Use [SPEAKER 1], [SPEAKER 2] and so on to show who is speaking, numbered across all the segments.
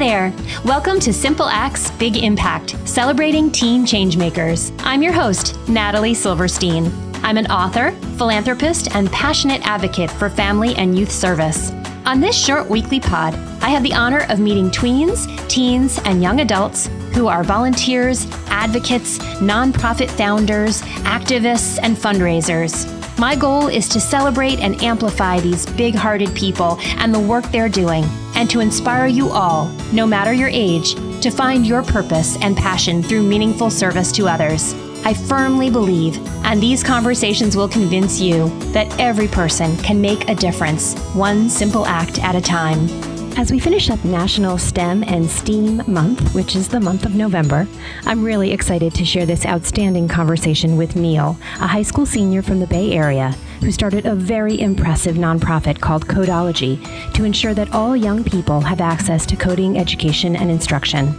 [SPEAKER 1] there. Welcome to Simple Acts Big Impact, celebrating teen changemakers. I'm your host, Natalie Silverstein. I'm an author, philanthropist, and passionate advocate for family and youth service. On this short weekly pod, I have the honor of meeting tweens, teens, and young adults who are volunteers, advocates, nonprofit founders, activists, and fundraisers. My goal is to celebrate and amplify these big hearted people and the work they're doing, and to inspire you all, no matter your age, to find your purpose and passion through meaningful service to others. I firmly believe, and these conversations will convince you, that every person can make a difference, one simple act at a time. As we finish up National STEM and STEAM Month, which is the month of November, I'm really excited to share this outstanding conversation with Neal, a high school senior from the Bay Area who started a very impressive nonprofit called Codology to ensure that all young people have access to coding education and instruction.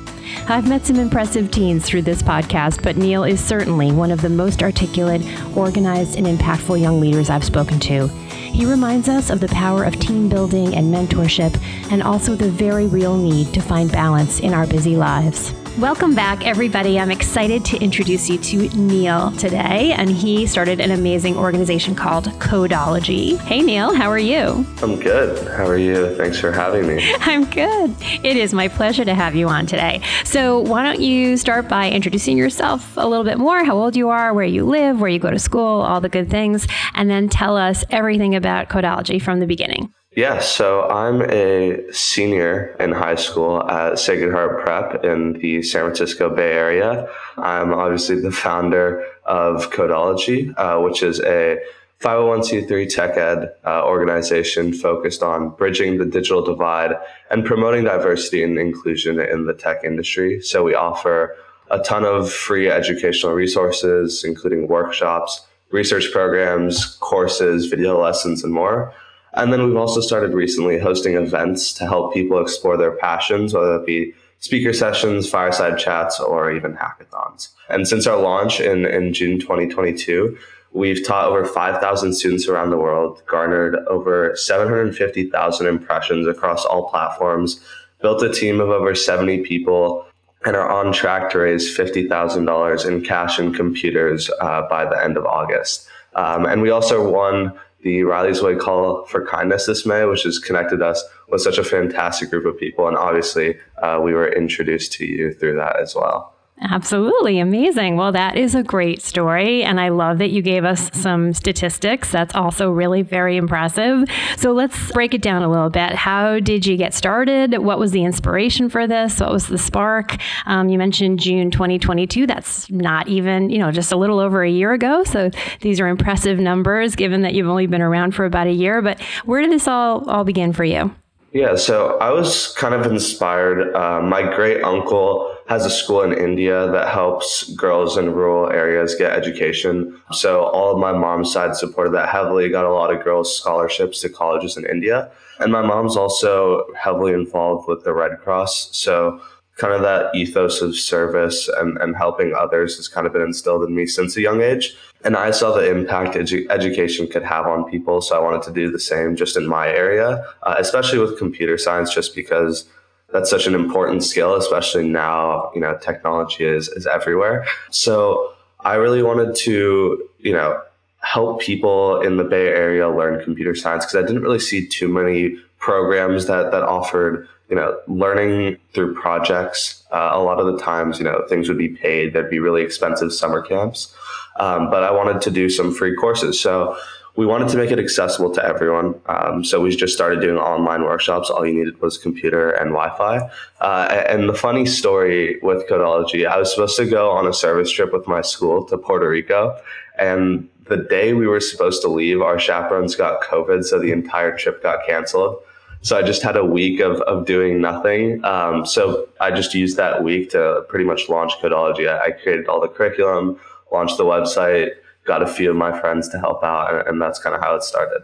[SPEAKER 1] I've met some impressive teens through this podcast, but Neal is certainly one of the most articulate, organized, and impactful young leaders I've spoken to. He reminds us of the power of team building and mentorship, and also the very real need to find balance in our busy lives. Welcome back, everybody. I'm excited to introduce you to Neal today, and he started an amazing organization called Codology. Hey, Neal, how are you?
[SPEAKER 2] I'm good. How are you? Thanks for having me.
[SPEAKER 1] I'm good. It is my pleasure to have you on today. So, why don't you start by introducing yourself a little bit more, how old you are, where you live, where you go to school, all the good things, and then tell us everything about Codology from the beginning.
[SPEAKER 2] Yeah, so I'm a senior in high school at Sacred Heart Prep in the San Francisco Bay Area. I'm obviously the founder of Codology, uh, which is a 501c3 tech ed uh, organization focused on bridging the digital divide and promoting diversity and inclusion in the tech industry. So we offer a ton of free educational resources, including workshops, research programs, courses, video lessons, and more. And then we've also started recently hosting events to help people explore their passions, whether it be speaker sessions, fireside chats, or even hackathons. And since our launch in, in June 2022, we've taught over 5,000 students around the world, garnered over 750,000 impressions across all platforms, built a team of over 70 people, and are on track to raise $50,000 in cash and computers uh, by the end of August. Um, and we also won the Riley's Way Call for Kindness this May, which has connected us with such a fantastic group of people. And obviously, uh, we were introduced to you through that as well.
[SPEAKER 1] Absolutely amazing. Well, that is a great story. And I love that you gave us some statistics. That's also really very impressive. So let's break it down a little bit. How did you get started? What was the inspiration for this? What was the spark? Um, you mentioned June 2022. That's not even, you know, just a little over a year ago. So these are impressive numbers given that you've only been around for about a year. But where did this all, all begin for you?
[SPEAKER 2] Yeah, so I was kind of inspired. Uh, my great uncle has a school in India that helps girls in rural areas get education. So all of my mom's side supported that heavily, got a lot of girls scholarships to colleges in India. And my mom's also heavily involved with the Red Cross. So kind of that ethos of service and, and helping others has kind of been instilled in me since a young age. And I saw the impact edu- education could have on people. So I wanted to do the same just in my area, uh, especially with computer science, just because that's such an important skill, especially now, you know, technology is, is everywhere. So I really wanted to, you know, help people in the Bay Area learn computer science because I didn't really see too many programs that, that offered you know, learning through projects. Uh, a lot of the times, you know, things would be paid. There'd be really expensive summer camps. Um, but I wanted to do some free courses. So we wanted to make it accessible to everyone. Um, so we just started doing online workshops. All you needed was computer and Wi-Fi. Uh, and the funny story with Codology, I was supposed to go on a service trip with my school to Puerto Rico. And the day we were supposed to leave, our chaperones got COVID. So the entire trip got canceled. So I just had a week of, of doing nothing. Um, so I just used that week to pretty much launch Codology. I, I, created all the curriculum, launched the website, got a few of my friends to help out, and, and that's kind of how it started.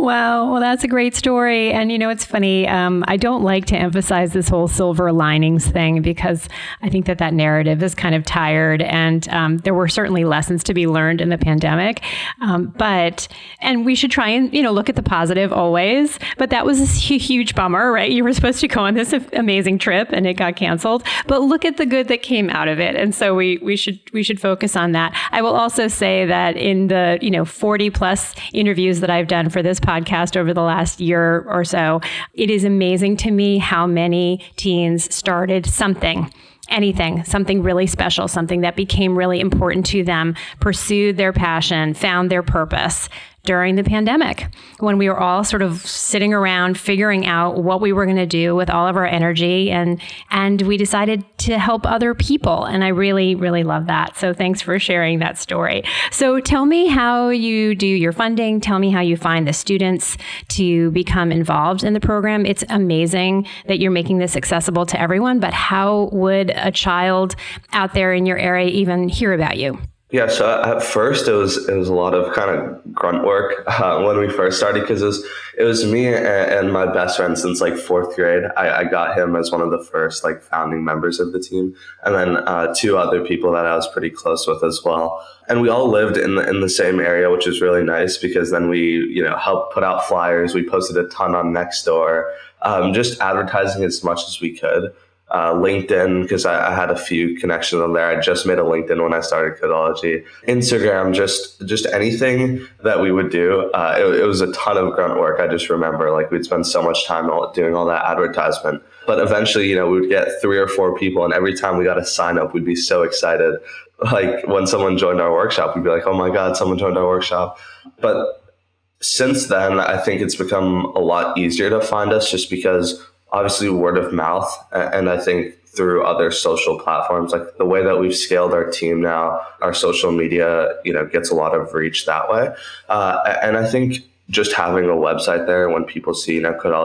[SPEAKER 1] Wow. Well, that's a great story. And you know, it's funny. Um, I don't like to emphasize this whole silver linings thing because I think that that narrative is kind of tired. And um, there were certainly lessons to be learned in the pandemic. Um, but, and we should try and, you know, look at the positive always. But that was a huge bummer, right? You were supposed to go on this amazing trip and it got canceled. But look at the good that came out of it. And so we, we should, we should focus on that. I will also say that in the, you know, 40 plus interviews that I've done for this podcast, podcast over the last year or so, it is amazing to me how many teens started something anything, something really special, something that became really important to them, pursued their passion, found their purpose during the pandemic when we were all sort of sitting around figuring out what we were going to do with all of our energy and and we decided to help other people and I really really love that. So thanks for sharing that story. So tell me how you do your funding, tell me how you find the students to become involved in the program. It's amazing that you're making this accessible to everyone, but how would a child out there in your area even hear about you?
[SPEAKER 2] Yeah, so at first it was it was a lot of kind of grunt work uh, when we first started because it was it was me and, and, my best friend since like fourth grade. I, I, got him as one of the first like founding members of the team, and then uh, two other people that I was pretty close with as well. And we all lived in the in the same area, which was really nice because then we you know helped put out flyers. We posted a ton on Nextdoor, um, just advertising as much as we could uh, LinkedIn because I, I, had a few connections on there. I just made a LinkedIn when I started Codology. Instagram, just just anything that we would do. Uh, it, it, was a ton of grunt work. I just remember like we'd spend so much time doing all that advertisement. But eventually, you know, we would get three or four people, and every time we got a sign up, we'd be so excited. Like when someone joined our workshop, we'd be like, "Oh my god, someone joined our workshop!" But since then, I think it's become a lot easier to find us just because obviously word of mouth and i think through other social platforms like the way that we've scaled our team now our social media you know gets a lot of reach that way. Uh, and i think just having a website there when people see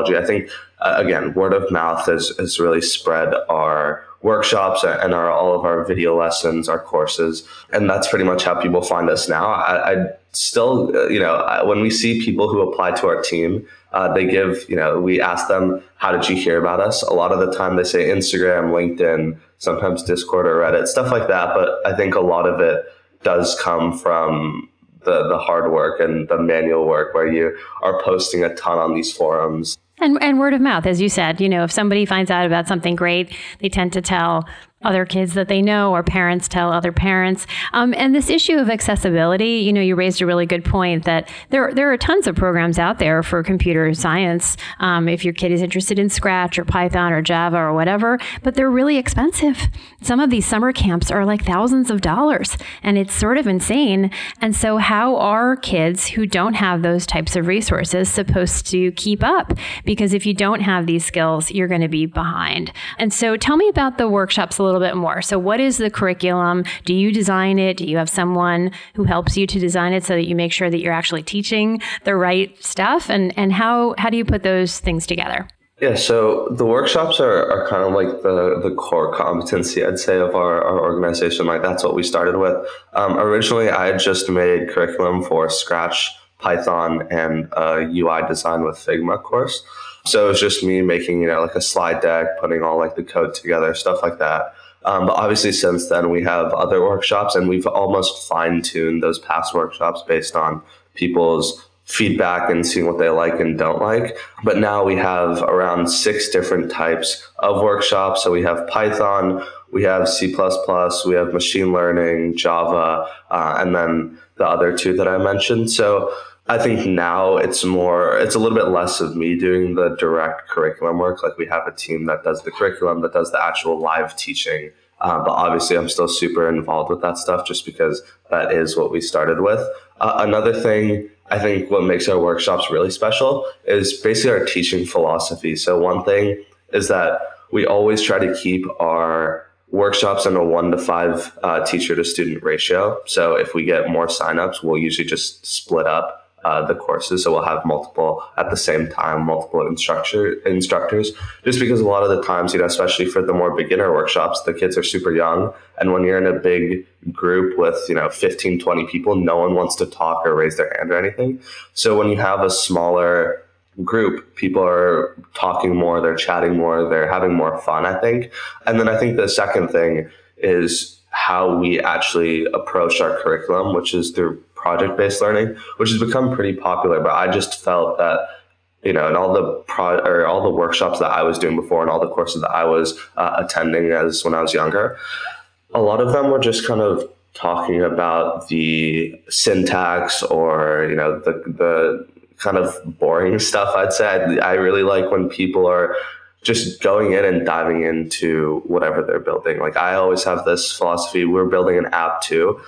[SPEAKER 2] you i think uh, again word of mouth has, has really spread our workshops and our all of our video lessons our courses and that's pretty much how people find us now i, I still uh, you know when we see people who apply to our team uh, they give, you know, we ask them, how did you hear about us? A lot of the time they say Instagram, LinkedIn, sometimes Discord or Reddit, stuff like that. But I think a lot of it does come from the, the hard work and the manual work where you are posting a ton on these forums.
[SPEAKER 1] And, and word of mouth, as you said, you know, if somebody finds out about something great, they tend to tell other kids that they know or parents tell other parents. Um, and this issue of accessibility, you know, you raised a really good point that there, there are tons of programs out there for computer science. Um, if your kid is interested in Scratch or Python or Java or whatever, but they're really expensive. Some of these summer camps are like thousands of dollars and it's sort of insane. And so how are kids who don't have those types of resources supposed to keep up? Because if you don't have these skills, you're going to be behind. And so tell me about the workshops a little little bit more. So, what is the curriculum? Do you design it? Do you have someone who helps you to design it so that you make sure that you're actually teaching the right stuff? And, and how, how do you put those things together?
[SPEAKER 2] Yeah, so the workshops are, are kind of like the, the core competency, I'd say, of our, our organization. Like, that's what we started with. Um, originally, I just made curriculum for Scratch, Python, and a UI design with Figma course. So it was just me making, you know, like a slide deck, putting all like the code together, stuff like that. Um, but obviously, since then, we have other workshops, and we've almost fine tuned those past workshops based on people's feedback and seeing what they like and don't like. But now we have around six different types of workshops. So we have Python, we have C, we have machine learning, Java, uh, and then the other two that I mentioned. So I think now it's more, it's a little bit less of me doing the direct curriculum work. Like we have a team that does the curriculum, that does the actual live teaching. Uh, but obviously, I'm still super involved with that stuff just because that is what we started with. Uh, another thing I think what makes our workshops really special is basically our teaching philosophy. So, one thing is that we always try to keep our workshops in a one to five uh, teacher to student ratio. So, if we get more signups, we'll usually just split up uh, the courses. So we'll have multiple at the same time, multiple instructor instructors, just because a lot of the times, you know, especially for the more beginner workshops, the kids are super young. And when you're in a big group with, you know, 15, 20 people, no one wants to talk or raise their hand or anything. So when you have a smaller group, people are talking more, they're chatting more, they're having more fun, I think. And then I think the second thing is how we actually approach our curriculum, which is through project based learning, which has become pretty popular. But I just felt that you know, in all the pro or all the workshops that I was doing before, and all the courses that I was uh, attending as when I was younger, a lot of them were just kind of talking about the syntax or you know the the kind of boring stuff. I'd say I, I really like when people are just going in and diving into whatever they're building. Like I always have this philosophy: we're building an app too,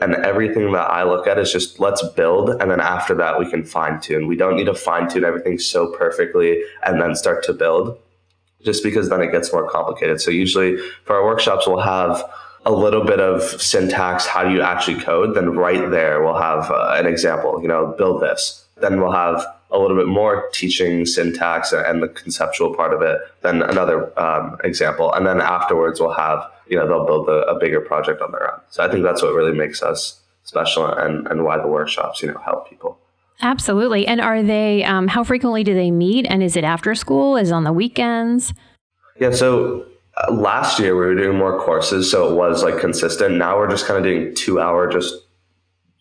[SPEAKER 2] and everything that I look at is just let's build, and then after that we can fine tune. We don't need to fine tune everything so perfectly and then start to build, just because then it gets more complicated. So usually for our workshops, we'll have a little bit of syntax. How do you actually code? Then right there we'll have uh, an example. You know, build this. Then we'll have a little bit more teaching syntax and the conceptual part of it. than another um, example, and then afterwards we'll have you know they'll build a, a, bigger project on their own. So I think that's what really makes us special and and why the workshops you know help people.
[SPEAKER 1] Absolutely. And are they? Um, how frequently do they meet? And is it after school? Is it on the weekends?
[SPEAKER 2] Yeah. So uh, last year we were doing more courses, so it was like consistent. Now we're just kind of doing two hour just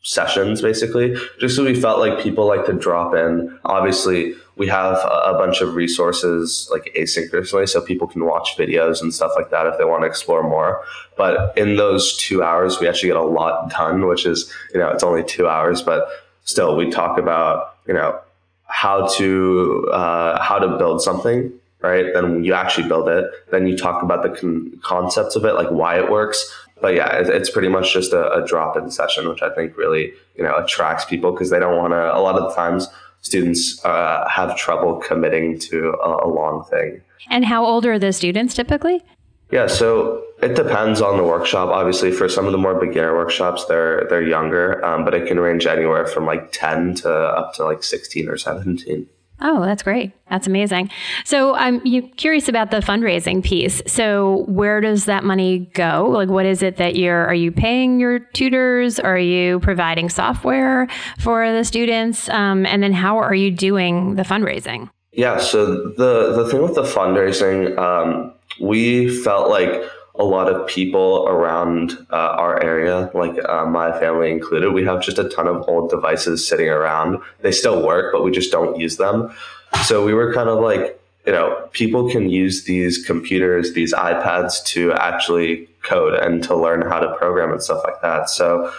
[SPEAKER 2] sessions basically. Just so we felt like people like to drop in. Obviously we have a bunch of resources like asynchronously so people can watch videos and stuff like that if they want to explore more. But in those two hours we actually get a lot done which is you know it's only two hours but still we talk about you know how to uh, how to build something right? Then you actually build it. Then you talk about the con- concepts of it like why it works but yeah, it's pretty much just a, a drop in session, which I think really you know attracts people because they don't want to. A lot of the times, students uh, have trouble committing to a, a, long thing.
[SPEAKER 1] And how old are the students typically?
[SPEAKER 2] Yeah, so it depends on the workshop. Obviously, for some of the more beginner workshops, they're they're younger, um, but it can range anywhere from like ten to up to like sixteen or seventeen.
[SPEAKER 1] Oh, that's great. That's amazing. So I'm curious about the fundraising piece. So where does that money go? Like what is it that you're are you paying your tutors? Are you providing software for the students? Um, and then how are you doing the fundraising?
[SPEAKER 2] Yeah, so the the thing with the fundraising, um, we felt like a lot of people around uh, our area, like uh, my family included, we have just a ton of old devices sitting around. They still work, but we just don't use them. So we were kind of like, you know, people can use these computers, these iPads to actually code and to learn how to program and stuff like that. So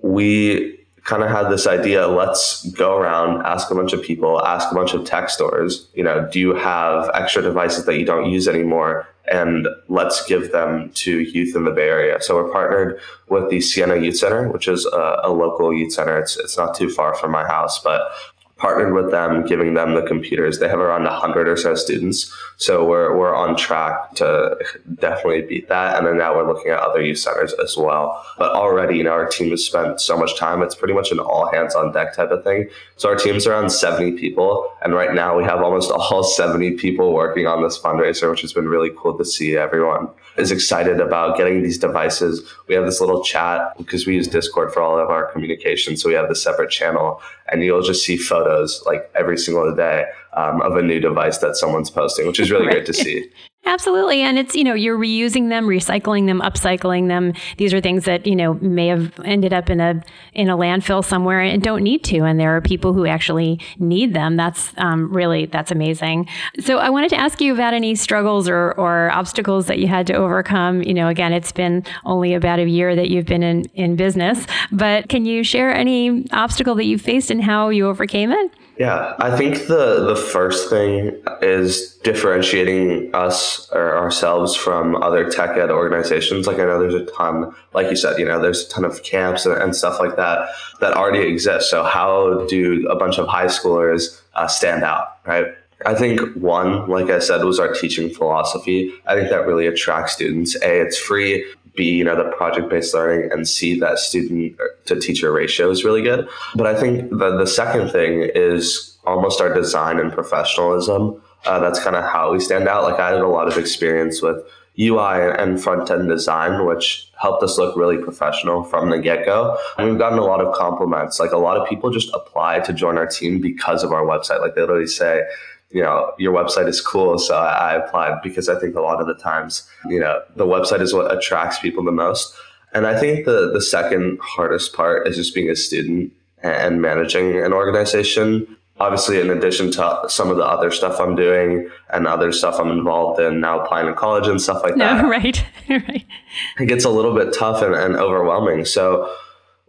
[SPEAKER 2] we kind of had this idea let's go around ask a bunch of people ask a bunch of tech stores you know do you have extra devices that you don't use anymore and let's give them to youth in the Bay Area. So we're partnered with the Siena Youth Center, which is a, a local youth center. It's it's not too far from my house, but partnered with them, giving them the computers. They have around 100 or so students. So we're, we're on track to definitely beat that. And then now we're looking at other youth centers as well. But already, you know, our team has spent so much time. It's pretty much an all hands on deck type of thing. So our team's around 70 people. And right now we have almost all 70 people working on this fundraiser, which has been really cool to see everyone is excited about getting these devices. We have this little chat because we use Discord for all of our communication. So we have this separate channel and you'll just see photos like every single day um, of a new device that someone's posting, which is really right. great to see.
[SPEAKER 1] Absolutely. And it's, you know, you're reusing them, recycling them, upcycling them. These are things that, you know, may have ended up in a in a landfill somewhere and don't need to. And there are people who actually need them. That's um, really that's amazing. So I wanted to ask you about any struggles or, or obstacles that you had to overcome. You know, again, it's been only about a year that you've been in, in business, but can you share any obstacle that you faced and how you overcame it?
[SPEAKER 2] Yeah, I think the the first thing is differentiating us or ourselves from other tech ed organizations. Like I know there's a ton, like you said, you know, there's a ton of camps and, and stuff like that that already exist. So how do a bunch of high schoolers uh, stand out, right? I think one, like I said, was our teaching philosophy. I think that really attracts students. A, it's free. Be you know the project based learning and see that student to teacher ratio is really good. But i think the, the second thing is almost our design and professionalism. Uh, that's kind of how we stand out. Like i had a lot of experience with ui and front end design which helped us look really professional from the get-go. And we've gotten a lot of compliments. Like a lot of people just apply to join our team because of our website. Like they literally say you know, your website is cool. So I, I applied because I think a lot of the times, you know, the website is what attracts people the most. And I think the, the second hardest part is just being a student and managing an organization. Obviously, in addition to some of the other stuff I'm doing and other stuff I'm involved in now applying to college and stuff like that.
[SPEAKER 1] Right, right.
[SPEAKER 2] It gets a little bit tough and, and overwhelming. So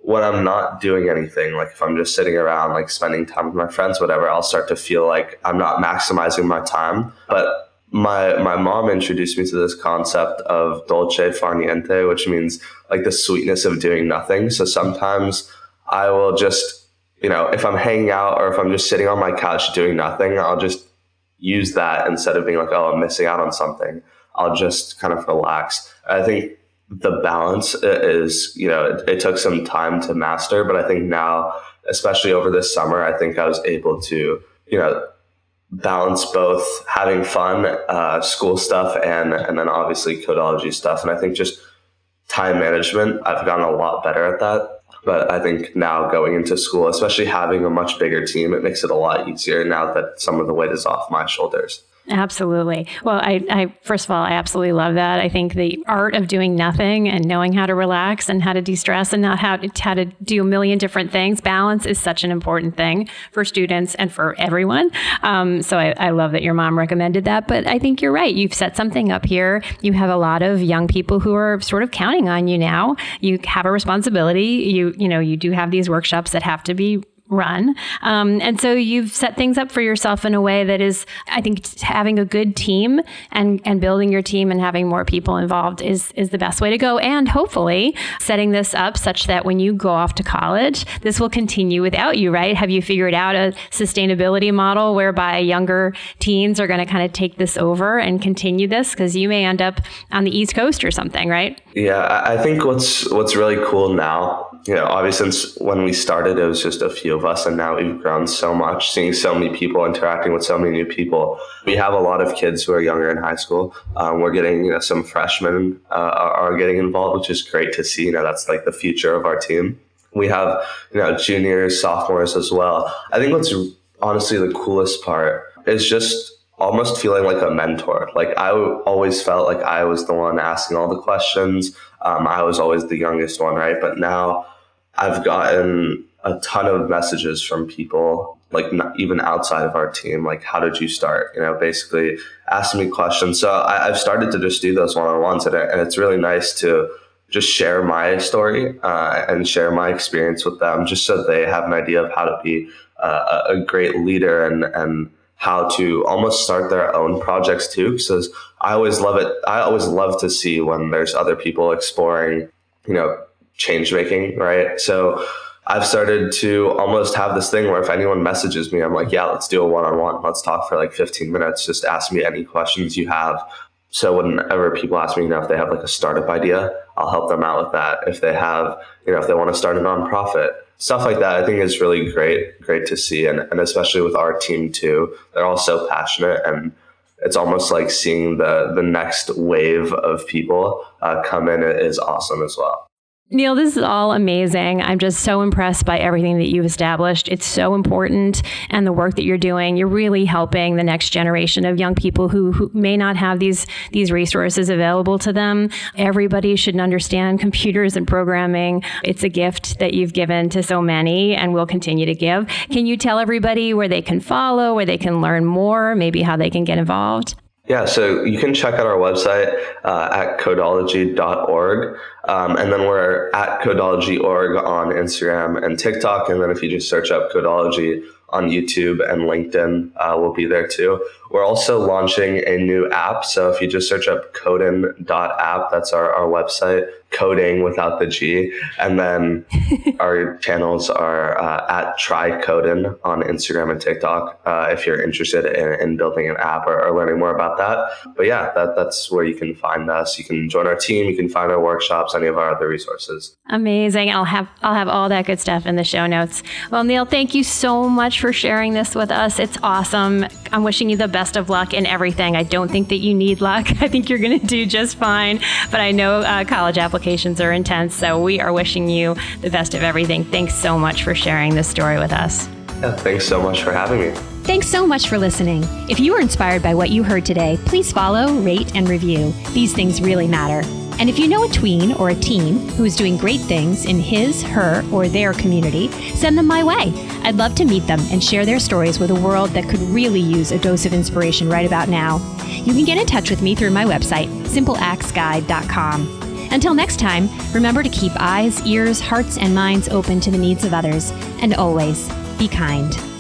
[SPEAKER 2] when I'm not doing anything, like if I'm just sitting around, like spending time with my friends, whatever, I'll start to feel like I'm not maximizing my time. But my my mom introduced me to this concept of dolce far niente, which means like the sweetness of doing nothing. So sometimes I will just, you know, if I'm hanging out or if I'm just sitting on my couch doing nothing, I'll just use that instead of being like, oh, I'm missing out on something. I'll just kind of relax. I think the balance is, you know, it, it, took some time to master, but I think now, especially over this summer, I think I was able to, you know, balance both having fun, uh, school stuff, and and then obviously codology stuff. And I think just time management, I've gotten a lot better at that. But I think now going into school, especially having a much bigger team, it makes it a lot easier now that some of the weight is off my shoulders.
[SPEAKER 1] Absolutely. Well, I, I, first of all, I absolutely love that. I think the art of doing nothing and knowing how to relax and how to de-stress and not how to, how to do a million different things. Balance is such an important thing for students and for everyone. Um, so I, I love that your mom recommended that. But I think you're right. You've set something up here. You have a lot of young people who are sort of counting on you now. You have a responsibility. You you know you do have these workshops that have to be run. Um, and so you've set things up for yourself in a way that is, I think, having a good team and, and building your team and having more people involved is, is the best way to go. And hopefully setting this up such that when you go off to college, this will continue without you, right? Have you figured out a sustainability model whereby younger teens are going to kind of take this over and continue this? Because you may end up on the East Coast or something, right?
[SPEAKER 2] Yeah, I think what's what's really cool now you know, obviously since when we started, it was just a few of us, and now we've grown so much, seeing so many people, interacting with so many new people. We have a lot of kids who are younger in high school. Um, we're getting you know, some freshmen uh, are getting involved, which is great to see. You know, that's like the future of our team. We have you know juniors, sophomores as well. I think what's honestly the coolest part is just almost feeling like a mentor. Like I always felt like I was the one asking all the questions. Um, I was always the youngest one, right? But now I've gotten a ton of messages from people, like not even outside of our team, like, how did you start? You know, basically asking me questions. So I, have started to just do those one on ones, and, and, it's really nice to just share my story uh, and share my experience with them, just so they have an idea of how to be uh, a great leader and, and how to almost start their own projects too. Because I always love it. I always love to see when there's other people exploring, you know, change making, right? So I've started to almost have this thing where if anyone messages me, I'm like, yeah, let's do a one on one. Let's talk for like 15 minutes. Just ask me any questions you have. So whenever people ask me, you know, if they have like a startup idea, I'll help them out with that. If they have, you know, if they want to start a nonprofit, stuff like that, I think is really great, great to see. And, and especially with our team too, they're all so passionate and it's almost like seeing the, the next wave of people uh, come in is awesome as well.
[SPEAKER 1] Neal, this is all amazing. I'm just so impressed by everything that you've established. It's so important, and the work that you're doing, you're really helping the next generation of young people who, who may not have these these resources available to them. Everybody should understand computers and programming. It's a gift that you've given to so many, and will continue to give. Can you tell everybody where they can follow, where they can learn more, maybe how they can get involved?
[SPEAKER 2] Yeah, so you can check out our website uh, at codology.org. Um, and then we're at codology.org on Instagram and TikTok. And then if you just search up Codology on YouTube and LinkedIn, uh, we'll be there too. We're also launching a new app. So if you just search up codin.app, that's our, our website, coding without the G. And then our channels are uh, at TryCodin on Instagram and TikTok uh, if you're interested in, in building an app or, or, learning more about that. But yeah, that, that's where you can find us. You can join our team. You can find our workshops, any of our other resources.
[SPEAKER 1] Amazing. I'll have I'll have all that good stuff in the show notes. Well, Neal, thank you so much for sharing this with us. It's awesome. I'm wishing you the best of luck in everything. I don't think that you need luck. I think you're going to do just fine. But I know uh, college applications are intense, so we are wishing you the best of everything. Thanks so much for sharing this story with us.
[SPEAKER 2] Yeah, thanks so much for having me.
[SPEAKER 1] Thanks so much for listening. If you were inspired by what you heard today, please follow, rate, and review. These things really matter. And if you know a tween or a teen who is doing great things in his, her, or their community, send them my way. I'd love to meet them and share their stories with a world that could really use a dose of inspiration right about now. You can get in touch with me through my website, simpleactsguide.com. Until next time, remember to keep eyes, ears, hearts, and minds open to the needs of others, and always be kind.